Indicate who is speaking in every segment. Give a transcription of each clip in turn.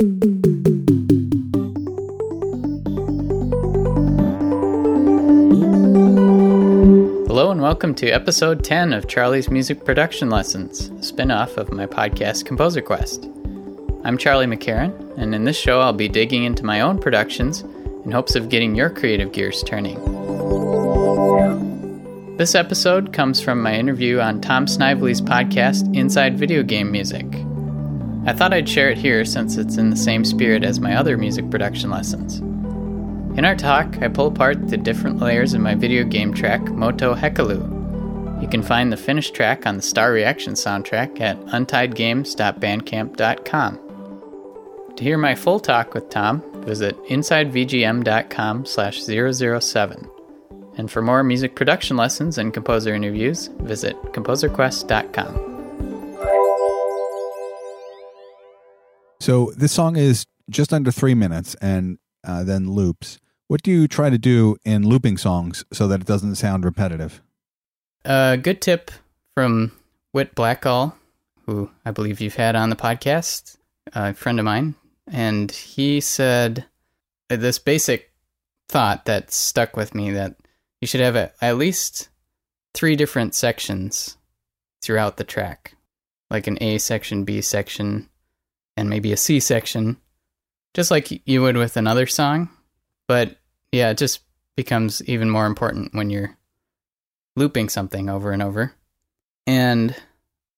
Speaker 1: Hello and welcome to episode 10 of Charlie's Music Production Lessons, a spin off of my podcast Composer Quest. I'm Charlie McCarron, and in this show I'll be digging into my own productions in hopes of getting your creative gears turning. This episode comes from my interview on Tom Snively's podcast Inside Video Game Music. I thought I'd share it here since it's in the same spirit as my other music production lessons. In our talk, I pull apart the different layers in my video game track, Moto Hekalu. You can find the finished track on the Star Reaction soundtrack at untiedgames.bandcamp.com. To hear my full talk with Tom, visit insidevgm.com slash 007. And for more music production lessons and composer interviews, visit composerquest.com.
Speaker 2: So this song is just under three minutes and uh, then loops. What do you try to do in looping songs so that it doesn't sound repetitive?
Speaker 1: A uh, good tip from Whit Blackall, who I believe you've had on the podcast, a friend of mine, and he said this basic thought that stuck with me that you should have a, at least three different sections throughout the track, like an A section, B section, and maybe a C section, just like you would with another song. But yeah, it just becomes even more important when you're looping something over and over. And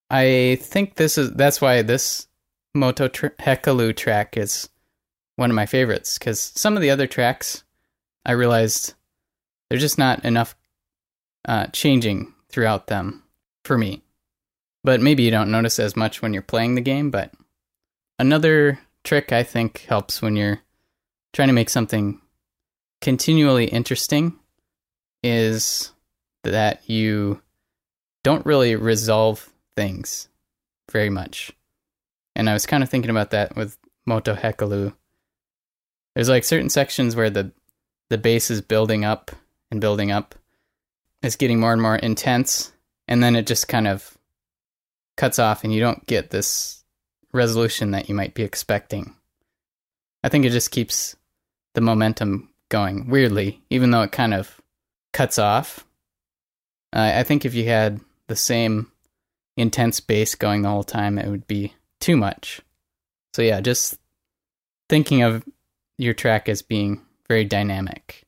Speaker 1: I think this is that's why this Moto tr- Hekalu track is one of my favorites because some of the other tracks I realized there's just not enough uh, changing throughout them for me. But maybe you don't notice as much when you're playing the game. But another trick I think helps when you're trying to make something continually interesting is that you don't really resolve things very much. And I was kind of thinking about that with Moto Hekalu. There's like certain sections where the the bass is building up and building up. It's getting more and more intense and then it just kind of cuts off and you don't get this resolution that you might be expecting. I think it just keeps the momentum going weirdly, even though it kind of cuts off. Uh, I think if you had the same intense bass going the whole time, it would be too much. So yeah, just thinking of your track as being very dynamic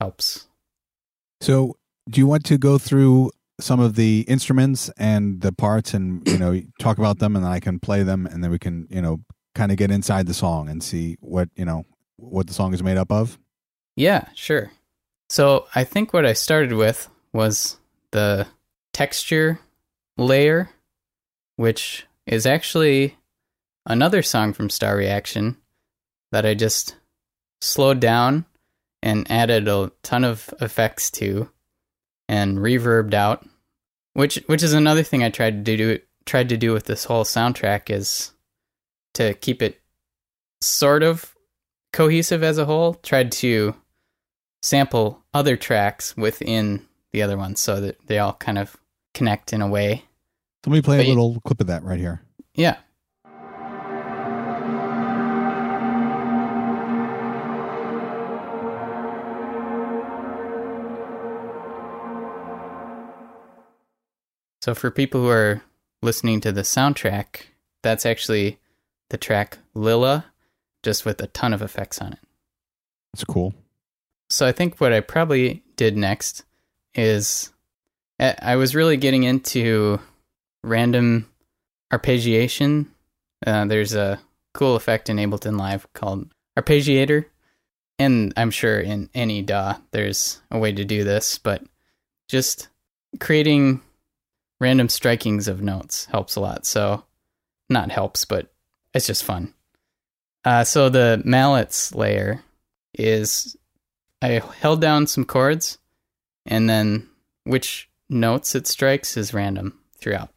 Speaker 1: helps.
Speaker 2: So, do you want to go through some of the instruments and the parts and, you know, talk about them and then I can play them and then we can, you know, kind of get inside the song and see what, you know, what the song is made up of?
Speaker 1: Yeah, sure. So I think what I started with was the texture layer, which is actually another song from Star Reaction that I just slowed down and added a ton of effects to and reverbed out. Which which is another thing I tried to do tried to do with this whole soundtrack is to keep it sort of cohesive as a whole. Tried to sample other tracks within the other ones so that they all kind of connect in a way.
Speaker 2: Let me play but a little you, clip of that right here.
Speaker 1: Yeah. So for people who are listening to the soundtrack, that's actually the track Lila, just with a ton of effects on it.
Speaker 2: That's cool.
Speaker 1: So I think what I probably did next is I was really getting into random arpeggiation. Uh, there's a cool effect in Ableton Live called arpeggiator. And I'm sure in any DAW there's a way to do this, but just creating random strikings of notes helps a lot. So, not helps, but it's just fun. Uh, so the mallets layer is I held down some chords, and then which notes it strikes is random throughout.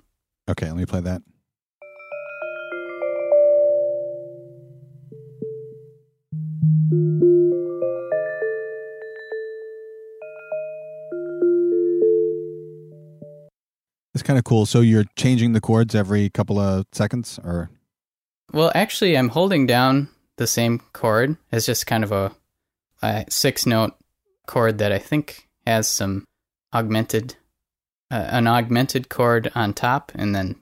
Speaker 2: Okay, let me play that. It's kind of cool. So you're changing the chords every couple of seconds, or?
Speaker 1: Well, actually, I'm holding down the same chord. It's just kind of a, a six note chord that I think has some augmented, uh, an augmented chord on top and then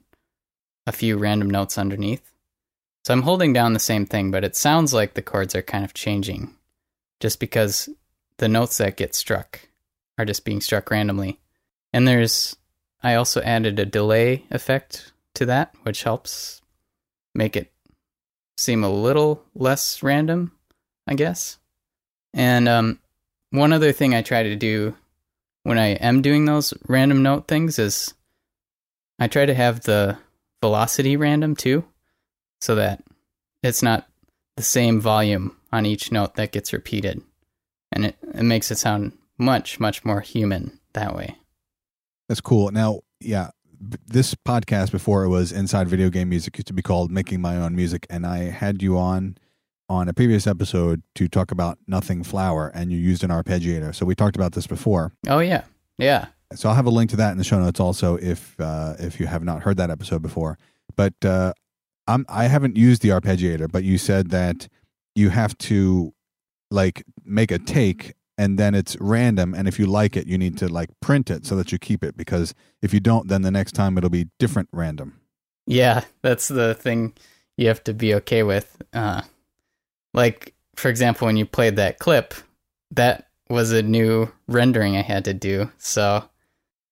Speaker 1: a few random notes underneath. So I'm holding down the same thing, but it sounds like the chords are kind of changing just because the notes that get struck are just being struck randomly. And there's, I also added a delay effect to that, which helps make it seem a little less random, I guess. And um, one other thing I try to do when I am doing those random note things is I try to have the velocity random too, so that it's not the same volume on each note that gets repeated. And it, it makes it sound much, much more human that way.
Speaker 2: That's cool. Now, yeah, this podcast before it was Inside Video Game Music used to be called Making My Own Music, and I had you on on a previous episode to talk about Nothing Flower, and you used an arpeggiator. So we talked about this before.
Speaker 1: Oh yeah, yeah.
Speaker 2: So I'll have a link to that in the show notes also if uh, if you have not heard that episode before. But uh, I'm I haven't used the arpeggiator, but you said that you have to like make a take and then it's random and if you like it you need to like print it so that you keep it because if you don't then the next time it'll be different random.
Speaker 1: Yeah that's the thing you have to be okay with uh like for example when you played that clip that was a new rendering i had to do so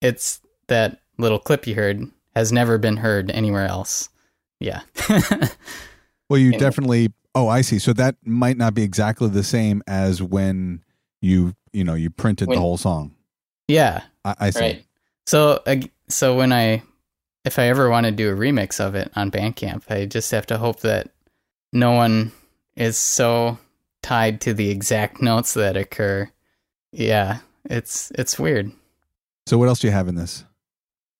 Speaker 1: it's that little clip you heard has never been heard anywhere else. Yeah.
Speaker 2: Well you anyway. definitely oh i see. So that might not be exactly the same as when you you know you printed when, the whole song.
Speaker 1: Yeah,
Speaker 2: I, I see. Right.
Speaker 1: So so when I if I ever want to do a remix of it on Bandcamp, I just have to hope that no one is so tied to the exact notes that occur. Yeah, it's it's weird.
Speaker 2: So what else do you have in this?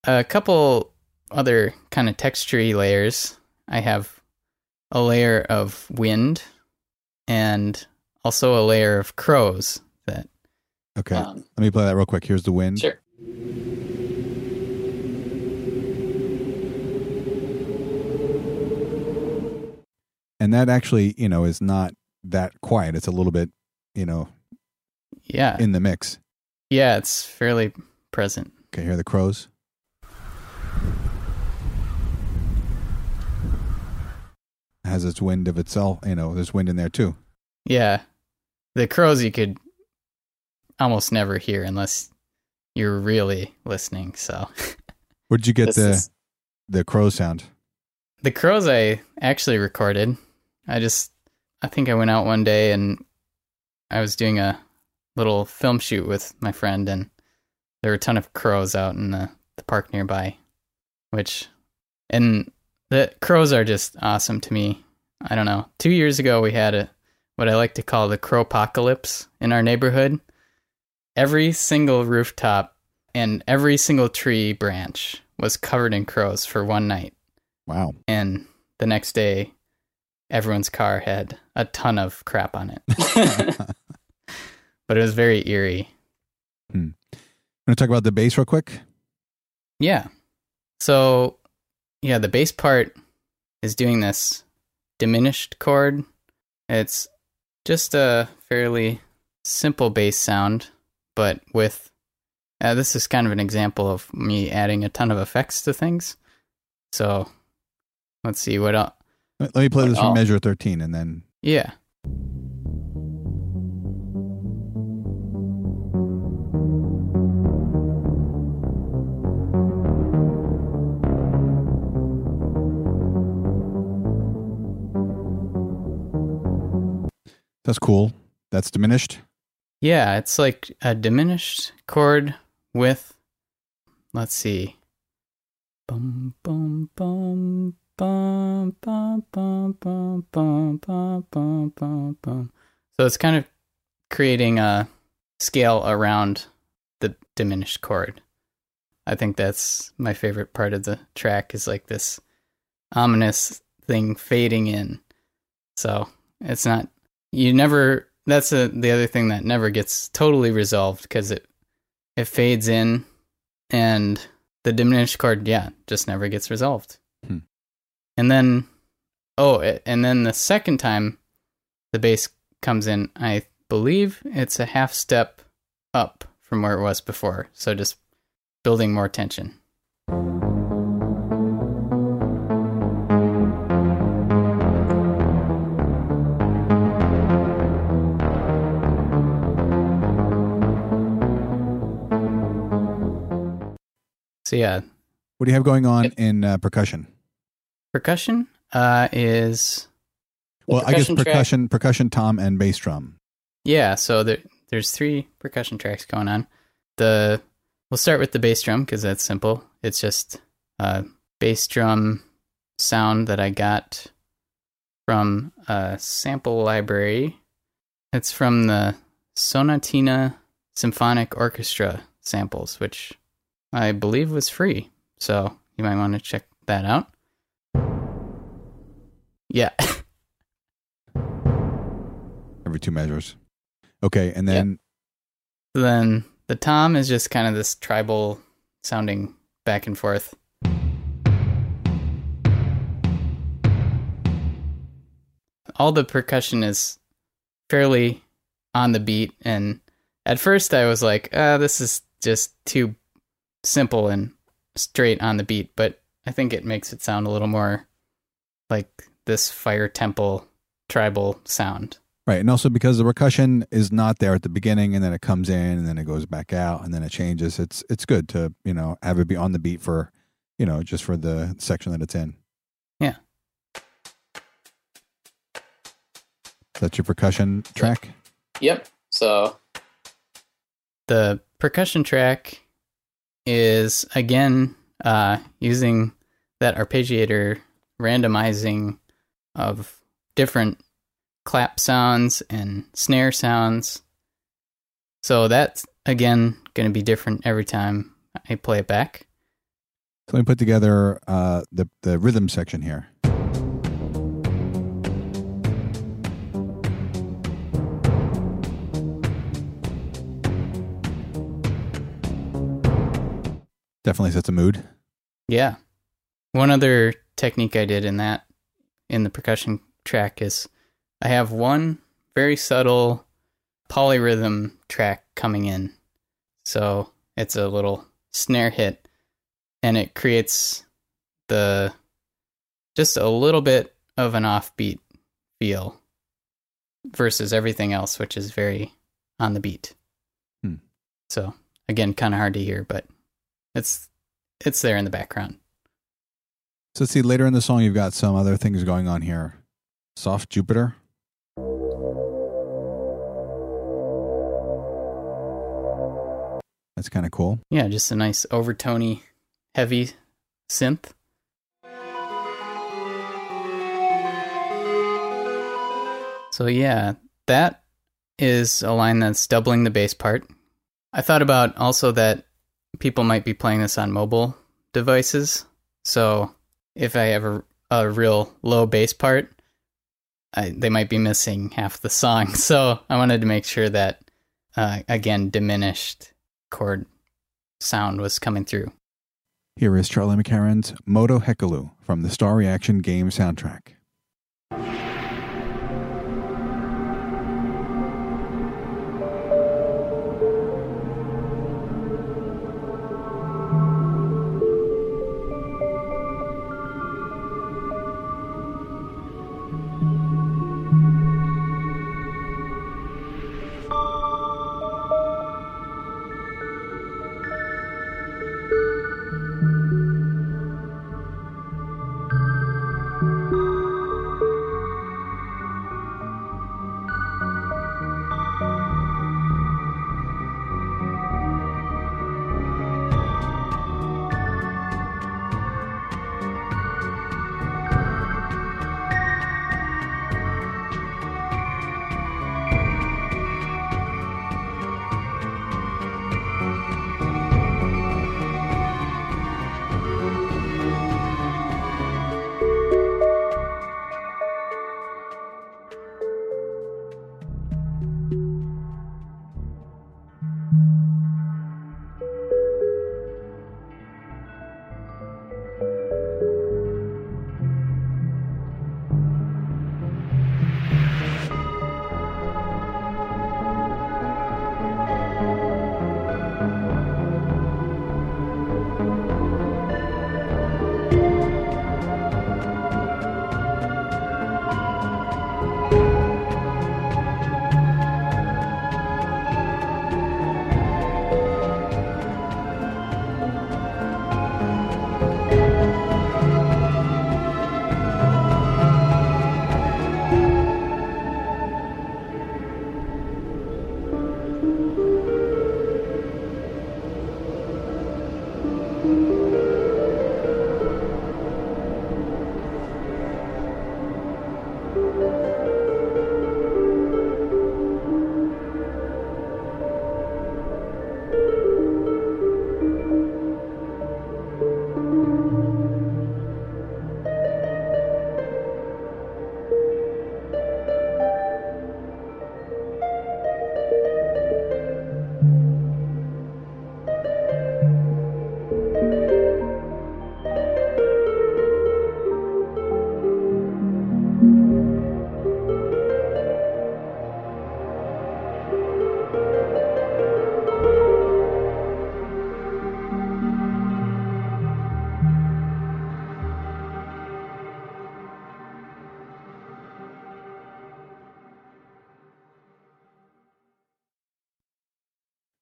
Speaker 1: A couple other kind of textury layers. I have a layer of wind and also a layer of crows that.
Speaker 2: Okay. Um, Let me play that real quick. Here's the wind.
Speaker 1: Sure.
Speaker 2: And that actually, you know, is not that quiet. It's a little bit, you know,
Speaker 1: yeah,
Speaker 2: in the mix.
Speaker 1: Yeah, it's fairly present.
Speaker 2: Okay, hear the crows. It has its wind of itself, you know, there's wind in there too.
Speaker 1: Yeah. The crows you could almost never hear unless you're really listening. So,
Speaker 2: where'd you get the is, the crow sound?
Speaker 1: The crows I actually recorded. I just I think I went out one day and I was doing a little film shoot with my friend and there were a ton of crows out in the, the park nearby, which and the crows are just awesome to me. I don't know. Two years ago we had a what I like to call the crow apocalypse in our neighborhood every single rooftop and every single tree branch was covered in crows for one night.
Speaker 2: Wow.
Speaker 1: And the next day, everyone's car had a ton of crap on it. but it was very eerie.
Speaker 2: Hmm. Want to talk about the bass real quick?
Speaker 1: Yeah. So, yeah, the bass part is doing this diminished chord. It's just a fairly simple bass sound but with uh, this is kind of an example of me adding a ton of effects to things. So let's see what else.
Speaker 2: Let me play this from measure 13 and then.
Speaker 1: Yeah.
Speaker 2: That's cool. That's diminished.
Speaker 1: Yeah, it's like a diminished chord with, let's see. Bum, bum, bum, bum, bum, bum, bum, bum, bum, bum, bum, bum. So it's kind of creating a scale around the diminished chord. I think that's my favorite part of the track is like this ominous thing fading in. So it's not, you never that's a, the other thing that never gets totally resolved because it it fades in, and the diminished chord, yeah, just never gets resolved. Hmm. And then, oh, and then the second time the bass comes in. I believe it's a half step up from where it was before. So just building more tension. So yeah,
Speaker 2: What do you have going on in uh, percussion?
Speaker 1: percussion uh, is
Speaker 2: Well, I guess
Speaker 1: track-
Speaker 2: percussion, percussion, tom, and bass drum.
Speaker 1: Yeah, so there, there's three percussion tracks going on. The we'll start with the bass drum because that's simple. It's just a bass drum sound that I got from a sample library. It's from the Sonatina Symphonic Orchestra samples, which I believe was free. So you might want to check that out. Yeah.
Speaker 2: Every two measures. Okay, and then
Speaker 1: then the tom is just kind of this tribal sounding back and forth. All the percussion is fairly on the beat, and at first I was like, uh, this is just too simple and straight on the beat, but I think it makes it sound a little more like this fire temple tribal sound.
Speaker 2: right, and also because the percussion is not there at the beginning, and then it comes in, and then it goes back out, and then it changes. It's it's good to you know have it be on the beat for you know just for the section that it's in.
Speaker 1: Yeah.
Speaker 2: That's your percussion track.
Speaker 1: Yep. So the percussion track is again uh, using that arpeggiator randomizing of different clap sounds and snare sounds. So that's again going to be different every time I play it back.
Speaker 2: So let me put together uh, the the rhythm section here. Definitely sets a mood.
Speaker 1: Yeah. One other technique I did in that in the percussion track is I have one very subtle polyrhythm track coming in. So it's a little snare hit and it creates the just a little bit of an offbeat feel versus everything else which is very on the beat.
Speaker 2: Hmm.
Speaker 1: So again kind of hard to hear but it's it's there in the background.
Speaker 2: So let's see. Later in the song, you've got some other things going on here. Soft Jupiter. That's kind of cool.
Speaker 1: Yeah, just a nice overtony, heavy synth. So yeah, that is a line that's doubling the bass part. I thought about also that people might be playing this on mobile devices. So if I have a, a real low bass part, I, they might be missing half the song. So I wanted to make sure that, uh, again, diminished chord sound was coming through.
Speaker 2: Here is Charlie McCarron's Moto Hekalu from the Star Reaction game soundtrack.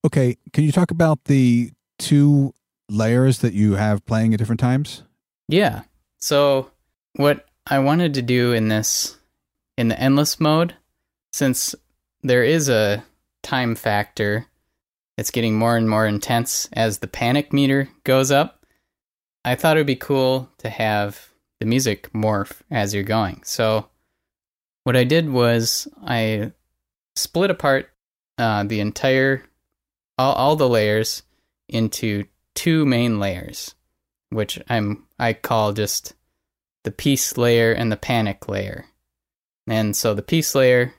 Speaker 2: Okay, can you talk about the two layers that you have playing at different times?
Speaker 1: Yeah. So what I wanted to do in this in the endless mode, since there is a time factor, it's getting more and more intense as the panic meter goes up. I thought it would be cool to have the music morph as you're going. So what I did was I split apart uh, the entire all, all the layers into two main layers, which I'm I call just the peace layer and the panic layer. And so the peace layer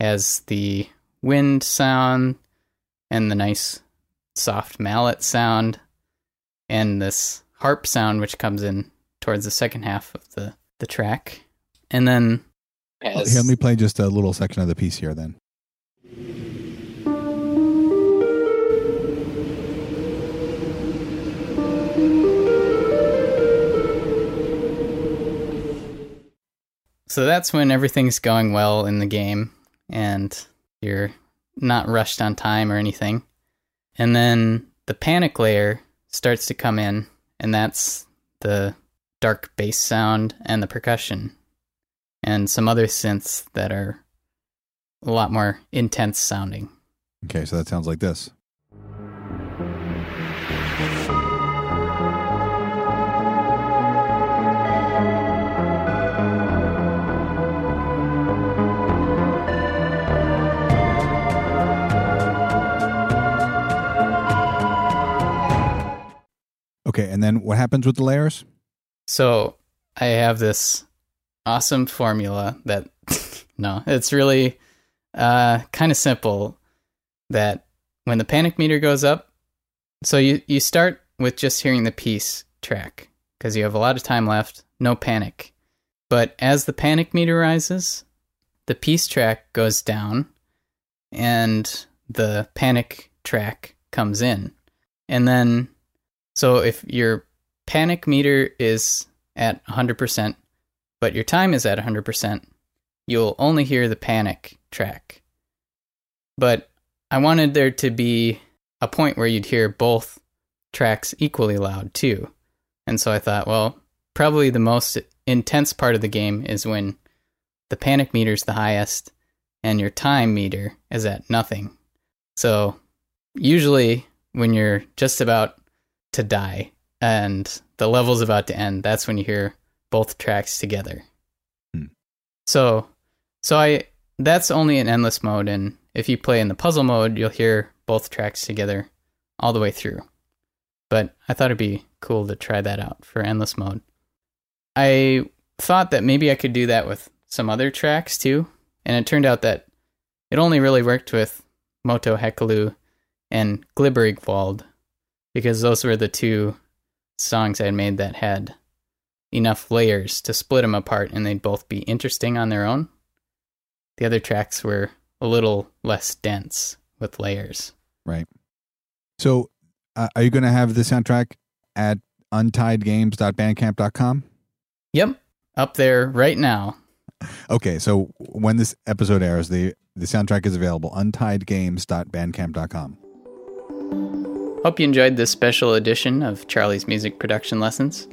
Speaker 1: has the wind sound and the nice soft mallet sound and this harp sound which comes in towards the second half of the, the track. And then
Speaker 2: as... Here, let me play just a little section of the piece here then.
Speaker 1: So that's when everything's going well in the game and you're not rushed on time or anything. And then the panic layer starts to come in, and that's the dark bass sound and the percussion and some other synths that are a lot more intense sounding.
Speaker 2: Okay, so that sounds like this. Okay, and then what happens with the layers?
Speaker 1: So I have this awesome formula that no, it's really uh, kind of simple. That when the panic meter goes up, so you you start with just hearing the peace track because you have a lot of time left, no panic. But as the panic meter rises, the peace track goes down, and the panic track comes in, and then so if your panic meter is at 100%, but your time is at 100%, you'll only hear the panic track. But I wanted there to be a point where you'd hear both tracks equally loud too. And so I thought, well, probably the most intense part of the game is when the panic meter's the highest and your time meter is at nothing. So usually when you're just about to die and the level's about to end, that's when you hear both tracks together. Hmm. So, so I that's only in endless mode, and if you play in the puzzle mode, you'll hear both tracks together all the way through. But I thought it'd be cool to try that out for endless mode. I thought that maybe I could do that with some other tracks too, and it turned out that it only really worked with Moto Hekalu and Glibberigwald because those were the two songs I had made that had enough layers to split them apart and they'd both be interesting on their own. The other tracks were a little less dense with layers.
Speaker 2: Right. So, uh, are you going to have the soundtrack at untiedgames.bandcamp.com?
Speaker 1: Yep, up there right now.
Speaker 2: Okay, so when this episode airs, the the soundtrack is available untiedgames.bandcamp.com.
Speaker 1: Hope you enjoyed this special edition of Charlie's Music Production Lessons.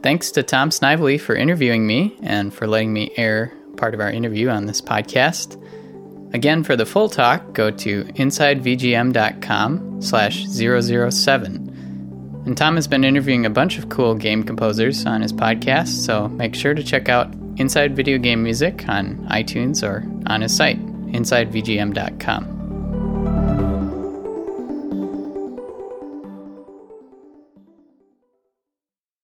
Speaker 1: Thanks to Tom Snively for interviewing me and for letting me air part of our interview on this podcast. Again, for the full talk, go to insidevgm.com slash 007. And Tom has been interviewing a bunch of cool game composers on his podcast, so make sure to check out Inside Video Game Music on iTunes or on his site, insidevgm.com.